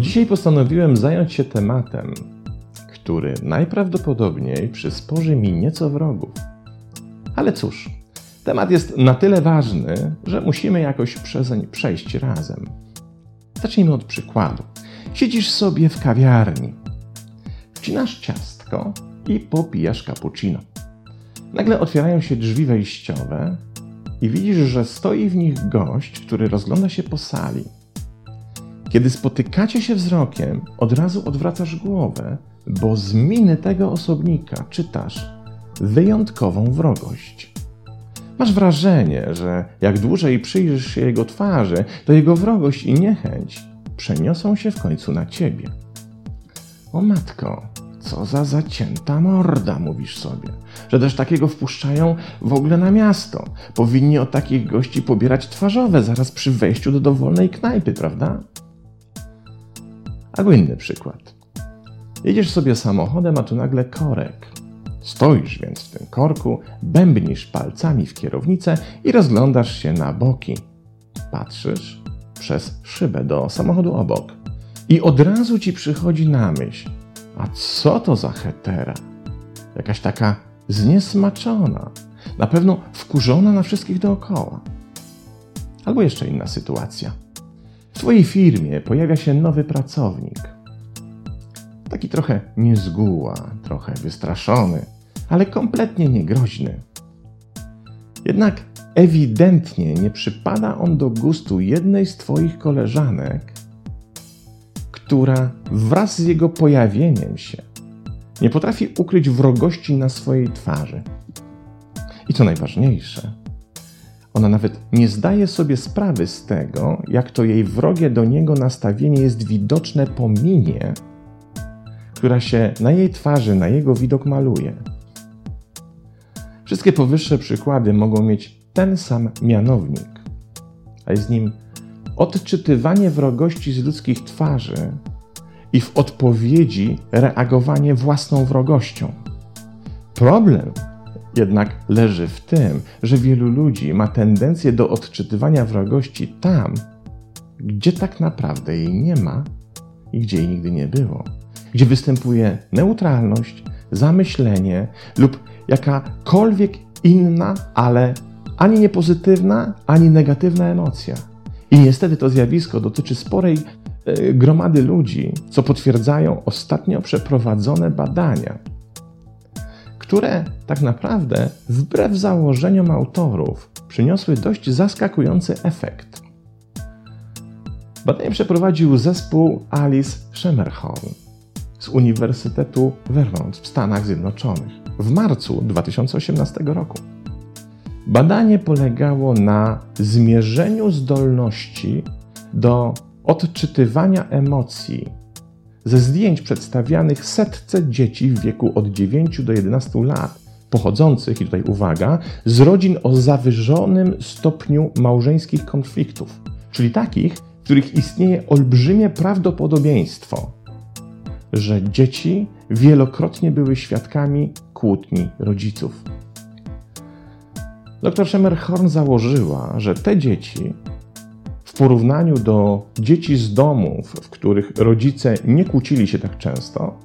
Dzisiaj postanowiłem zająć się tematem, który najprawdopodobniej przysporzy mi nieco wrogów. Ale cóż, temat jest na tyle ważny, że musimy jakoś przezeń przejść razem. Zacznijmy od przykładu. Siedzisz sobie w kawiarni, wcinasz ciastko i popijasz cappuccino. Nagle otwierają się drzwi wejściowe i widzisz, że stoi w nich gość, który rozgląda się po sali. Kiedy spotykacie się wzrokiem, od razu odwracasz głowę, bo z miny tego osobnika czytasz wyjątkową wrogość. Masz wrażenie, że jak dłużej przyjrzysz się jego twarzy, to jego wrogość i niechęć przeniosą się w końcu na ciebie. O matko, co za zacięta morda, mówisz sobie. Że też takiego wpuszczają w ogóle na miasto. Powinni od takich gości pobierać twarzowe zaraz przy wejściu do dowolnej knajpy, prawda? Albo inny przykład. Jedziesz sobie samochodem, a tu nagle korek. Stoisz więc w tym korku, bębnisz palcami w kierownicę i rozglądasz się na boki. Patrzysz przez szybę do samochodu obok. I od razu ci przychodzi na myśl, a co to za hetera? Jakaś taka zniesmaczona, na pewno wkurzona na wszystkich dookoła. Albo jeszcze inna sytuacja. W Twojej firmie pojawia się nowy pracownik. Taki trochę niezguła, trochę wystraszony, ale kompletnie niegroźny. Jednak ewidentnie nie przypada on do gustu jednej z Twoich koleżanek, która wraz z jego pojawieniem się nie potrafi ukryć wrogości na swojej twarzy. I co najważniejsze, ona nawet nie zdaje sobie sprawy z tego, jak to jej wrogie do niego nastawienie jest widoczne po minie, która się na jej twarzy, na jego widok maluje. Wszystkie powyższe przykłady mogą mieć ten sam mianownik, a jest nim odczytywanie wrogości z ludzkich twarzy i w odpowiedzi reagowanie własną wrogością. Problem jednak leży w tym, że wielu ludzi ma tendencję do odczytywania wrogości tam, gdzie tak naprawdę jej nie ma i gdzie jej nigdy nie było, gdzie występuje neutralność, zamyślenie lub jakakolwiek inna, ale ani niepozytywna, ani negatywna emocja. I niestety to zjawisko dotyczy sporej e, gromady ludzi, co potwierdzają ostatnio przeprowadzone badania, które tak naprawdę, wbrew założeniom autorów, przyniosły dość zaskakujący efekt. Badanie przeprowadził zespół Alice Schemerhorn z Uniwersytetu Vermont w Stanach Zjednoczonych w marcu 2018 roku. Badanie polegało na zmierzeniu zdolności do odczytywania emocji ze zdjęć przedstawianych setce dzieci w wieku od 9 do 11 lat, pochodzących, i tutaj uwaga, z rodzin o zawyżonym stopniu małżeńskich konfliktów, czyli takich, w których istnieje olbrzymie prawdopodobieństwo, że dzieci wielokrotnie były świadkami kłótni rodziców. Dr Schemerhorn założyła, że te dzieci, w porównaniu do dzieci z domów, w których rodzice nie kłócili się tak często,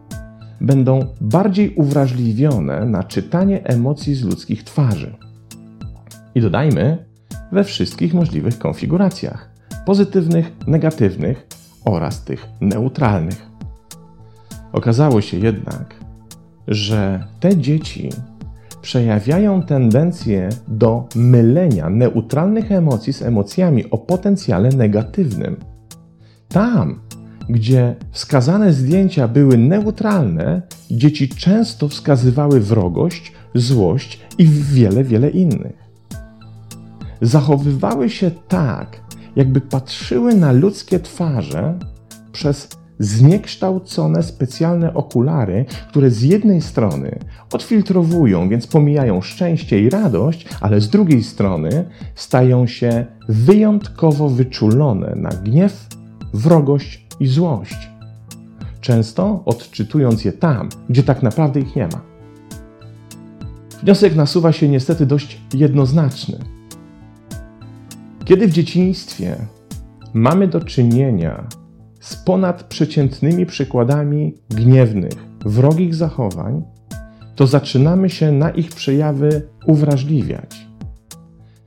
będą bardziej uwrażliwione na czytanie emocji z ludzkich twarzy. I dodajmy, we wszystkich możliwych konfiguracjach pozytywnych, negatywnych oraz tych neutralnych. Okazało się jednak, że te dzieci przejawiają tendencję do mylenia neutralnych emocji z emocjami o potencjale negatywnym. Tam, gdzie wskazane zdjęcia były neutralne, dzieci często wskazywały wrogość, złość i wiele, wiele innych. Zachowywały się tak, jakby patrzyły na ludzkie twarze przez zniekształcone specjalne okulary, które z jednej strony odfiltrowują, więc pomijają szczęście i radość, ale z drugiej strony stają się wyjątkowo wyczulone na gniew, wrogość i złość. Często odczytując je tam, gdzie tak naprawdę ich nie ma. Wniosek nasuwa się niestety dość jednoznaczny. Kiedy w dzieciństwie mamy do czynienia z ponadprzeciętnymi przykładami gniewnych, wrogich zachowań, to zaczynamy się na ich przejawy uwrażliwiać.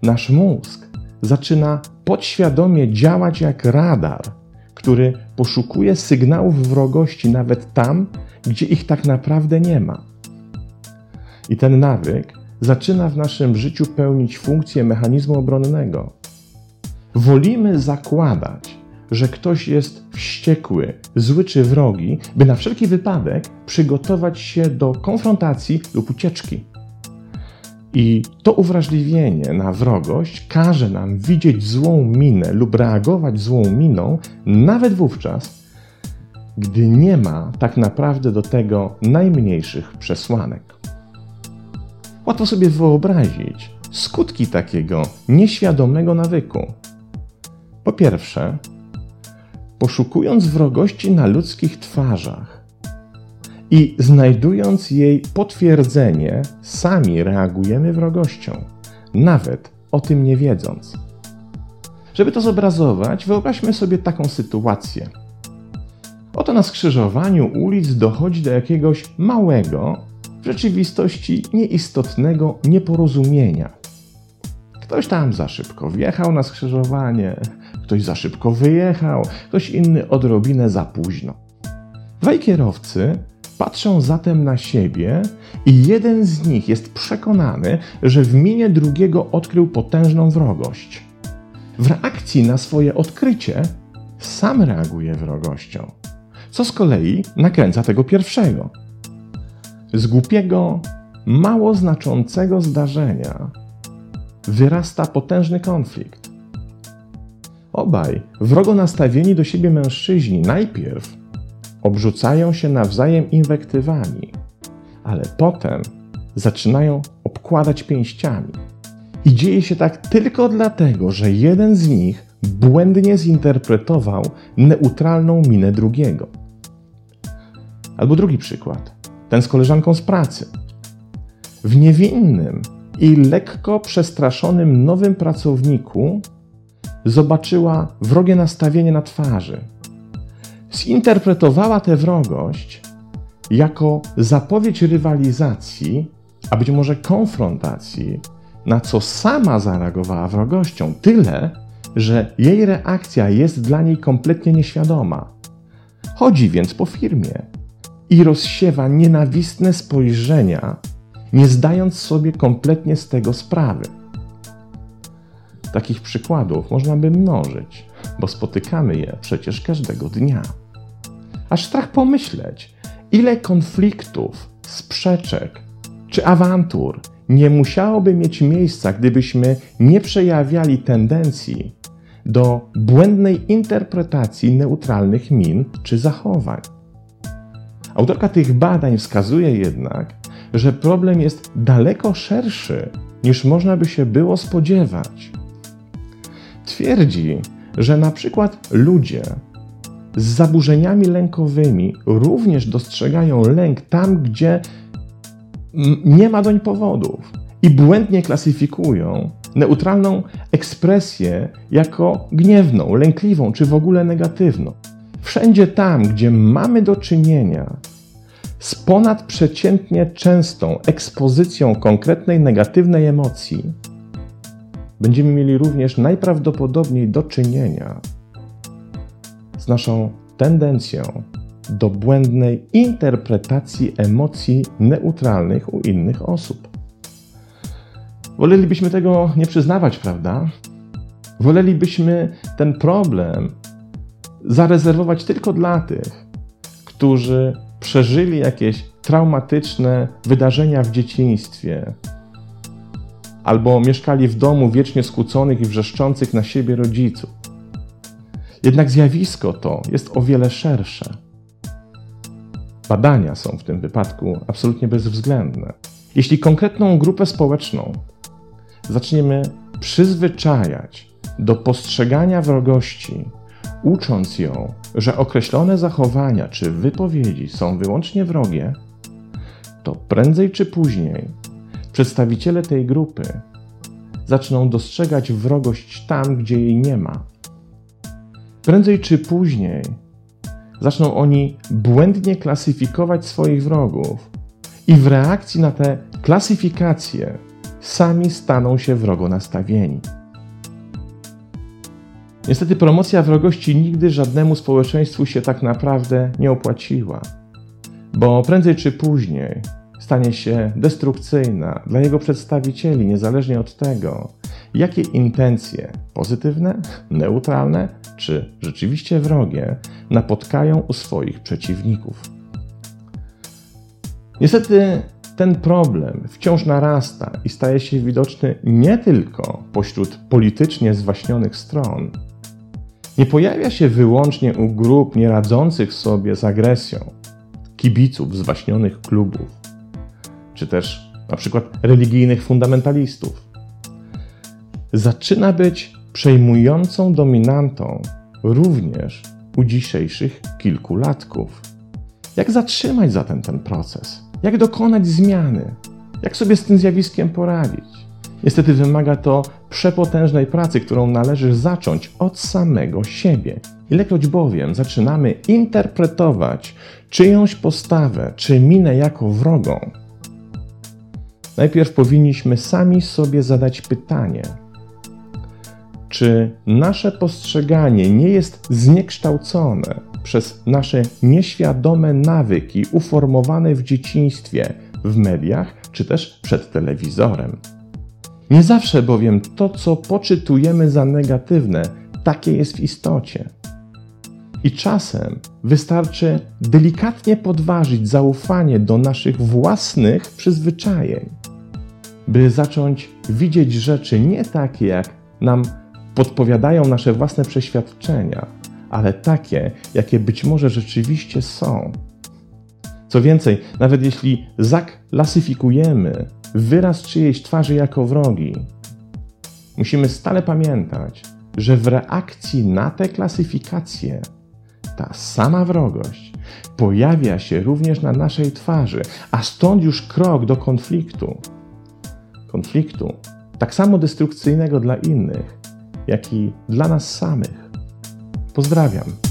Nasz mózg zaczyna podświadomie działać jak radar, który poszukuje sygnałów wrogości nawet tam, gdzie ich tak naprawdę nie ma. I ten nawyk zaczyna w naszym życiu pełnić funkcję mechanizmu obronnego. Wolimy zakładać, że ktoś jest wściekły, zły czy wrogi, by na wszelki wypadek przygotować się do konfrontacji lub ucieczki. I to uwrażliwienie na wrogość każe nam widzieć złą minę lub reagować złą miną, nawet wówczas, gdy nie ma tak naprawdę do tego najmniejszych przesłanek. Łatwo sobie wyobrazić skutki takiego nieświadomego nawyku. Po pierwsze, poszukując wrogości na ludzkich twarzach i znajdując jej potwierdzenie, sami reagujemy wrogością, nawet o tym nie wiedząc. Żeby to zobrazować, wyobraźmy sobie taką sytuację. Oto na skrzyżowaniu ulic dochodzi do jakiegoś małego, w rzeczywistości nieistotnego nieporozumienia. Ktoś tam za szybko wjechał na skrzyżowanie, ktoś za szybko wyjechał, ktoś inny odrobinę za późno. Dwaj kierowcy patrzą zatem na siebie i jeden z nich jest przekonany, że w minie drugiego odkrył potężną wrogość. W reakcji na swoje odkrycie sam reaguje wrogością, co z kolei nakręca tego pierwszego. Z głupiego, mało znaczącego zdarzenia wyrasta potężny konflikt. Obaj wrogo nastawieni do siebie mężczyźni najpierw obrzucają się nawzajem inwektywami, ale potem zaczynają obkładać pięściami. I dzieje się tak tylko dlatego, że jeden z nich błędnie zinterpretował neutralną minę drugiego. Albo drugi przykład ten z koleżanką z pracy. W niewinnym i lekko przestraszonym nowym pracowniku zobaczyła wrogie nastawienie na twarzy. Zinterpretowała tę wrogość jako zapowiedź rywalizacji, a być może konfrontacji, na co sama zareagowała wrogością, tyle, że jej reakcja jest dla niej kompletnie nieświadoma. Chodzi więc po firmie, i rozsiewa nienawistne spojrzenia, nie zdając sobie kompletnie z tego sprawy. Takich przykładów można by mnożyć, bo spotykamy je przecież każdego dnia. Aż strach pomyśleć, ile konfliktów, sprzeczek czy awantur nie musiałoby mieć miejsca, gdybyśmy nie przejawiali tendencji do błędnej interpretacji neutralnych min czy zachowań. Autorka tych badań wskazuje jednak, że problem jest daleko szerszy niż można by się było spodziewać. Twierdzi, że na przykład ludzie z zaburzeniami lękowymi również dostrzegają lęk tam, gdzie nie ma doń powodów i błędnie klasyfikują neutralną ekspresję jako gniewną, lękliwą czy w ogóle negatywną. Wszędzie tam, gdzie mamy do czynienia z ponadprzeciętnie częstą ekspozycją konkretnej negatywnej emocji, będziemy mieli również najprawdopodobniej do czynienia z naszą tendencją do błędnej interpretacji emocji neutralnych u innych osób. Wolelibyśmy tego nie przyznawać, prawda? Wolelibyśmy ten problem zarezerwować tylko dla tych, którzy przeżyli jakieś traumatyczne wydarzenia w dzieciństwie, albo mieszkali w domu wiecznie skłóconych i wrzeszczących na siebie rodziców. Jednak zjawisko to jest o wiele szersze. Badania są w tym wypadku absolutnie bezwzględne. Jeśli konkretną grupę społeczną zaczniemy przyzwyczajać do postrzegania wrogości ucząc ją, że określone zachowania czy wypowiedzi są wyłącznie wrogie, to prędzej czy później przedstawiciele tej grupy zaczną dostrzegać wrogość tam, gdzie jej nie ma. Prędzej czy później zaczną oni błędnie klasyfikować swoich wrogów i w reakcji na te klasyfikacje sami staną się wrogo nastawieni. Niestety promocja wrogości nigdy żadnemu społeczeństwu się tak naprawdę nie opłaciła, bo prędzej czy później stanie się destrukcyjna dla jego przedstawicieli, niezależnie od tego, jakie intencje pozytywne, neutralne czy rzeczywiście wrogie napotkają u swoich przeciwników. Niestety ten problem wciąż narasta i staje się widoczny nie tylko pośród politycznie zwaśnionych stron. Nie pojawia się wyłącznie u grup nieradzących sobie z agresją, kibiców zwaśnionych klubów, czy też na przykład religijnych fundamentalistów. Zaczyna być przejmującą dominantą również u dzisiejszych kilkulatków. Jak zatrzymać zatem ten proces? Jak dokonać zmiany? Jak sobie z tym zjawiskiem poradzić? Niestety wymaga to przepotężnej pracy, którą należy zacząć od samego siebie. Ilekroć bowiem zaczynamy interpretować czyjąś postawę czy minę jako wrogą, najpierw powinniśmy sami sobie zadać pytanie, czy nasze postrzeganie nie jest zniekształcone przez nasze nieświadome nawyki uformowane w dzieciństwie, w mediach czy też przed telewizorem. Nie zawsze bowiem to, co poczytujemy za negatywne, takie jest w istocie. I czasem wystarczy delikatnie podważyć zaufanie do naszych własnych przyzwyczajeń, by zacząć widzieć rzeczy nie takie, jak nam podpowiadają nasze własne przeświadczenia, ale takie, jakie być może rzeczywiście są. Co więcej, nawet jeśli zaklasyfikujemy wyraz czyjejś twarzy jako wrogi, musimy stale pamiętać, że w reakcji na te klasyfikacje ta sama wrogość pojawia się również na naszej twarzy, a stąd już krok do konfliktu. Konfliktu tak samo destrukcyjnego dla innych, jak i dla nas samych. Pozdrawiam.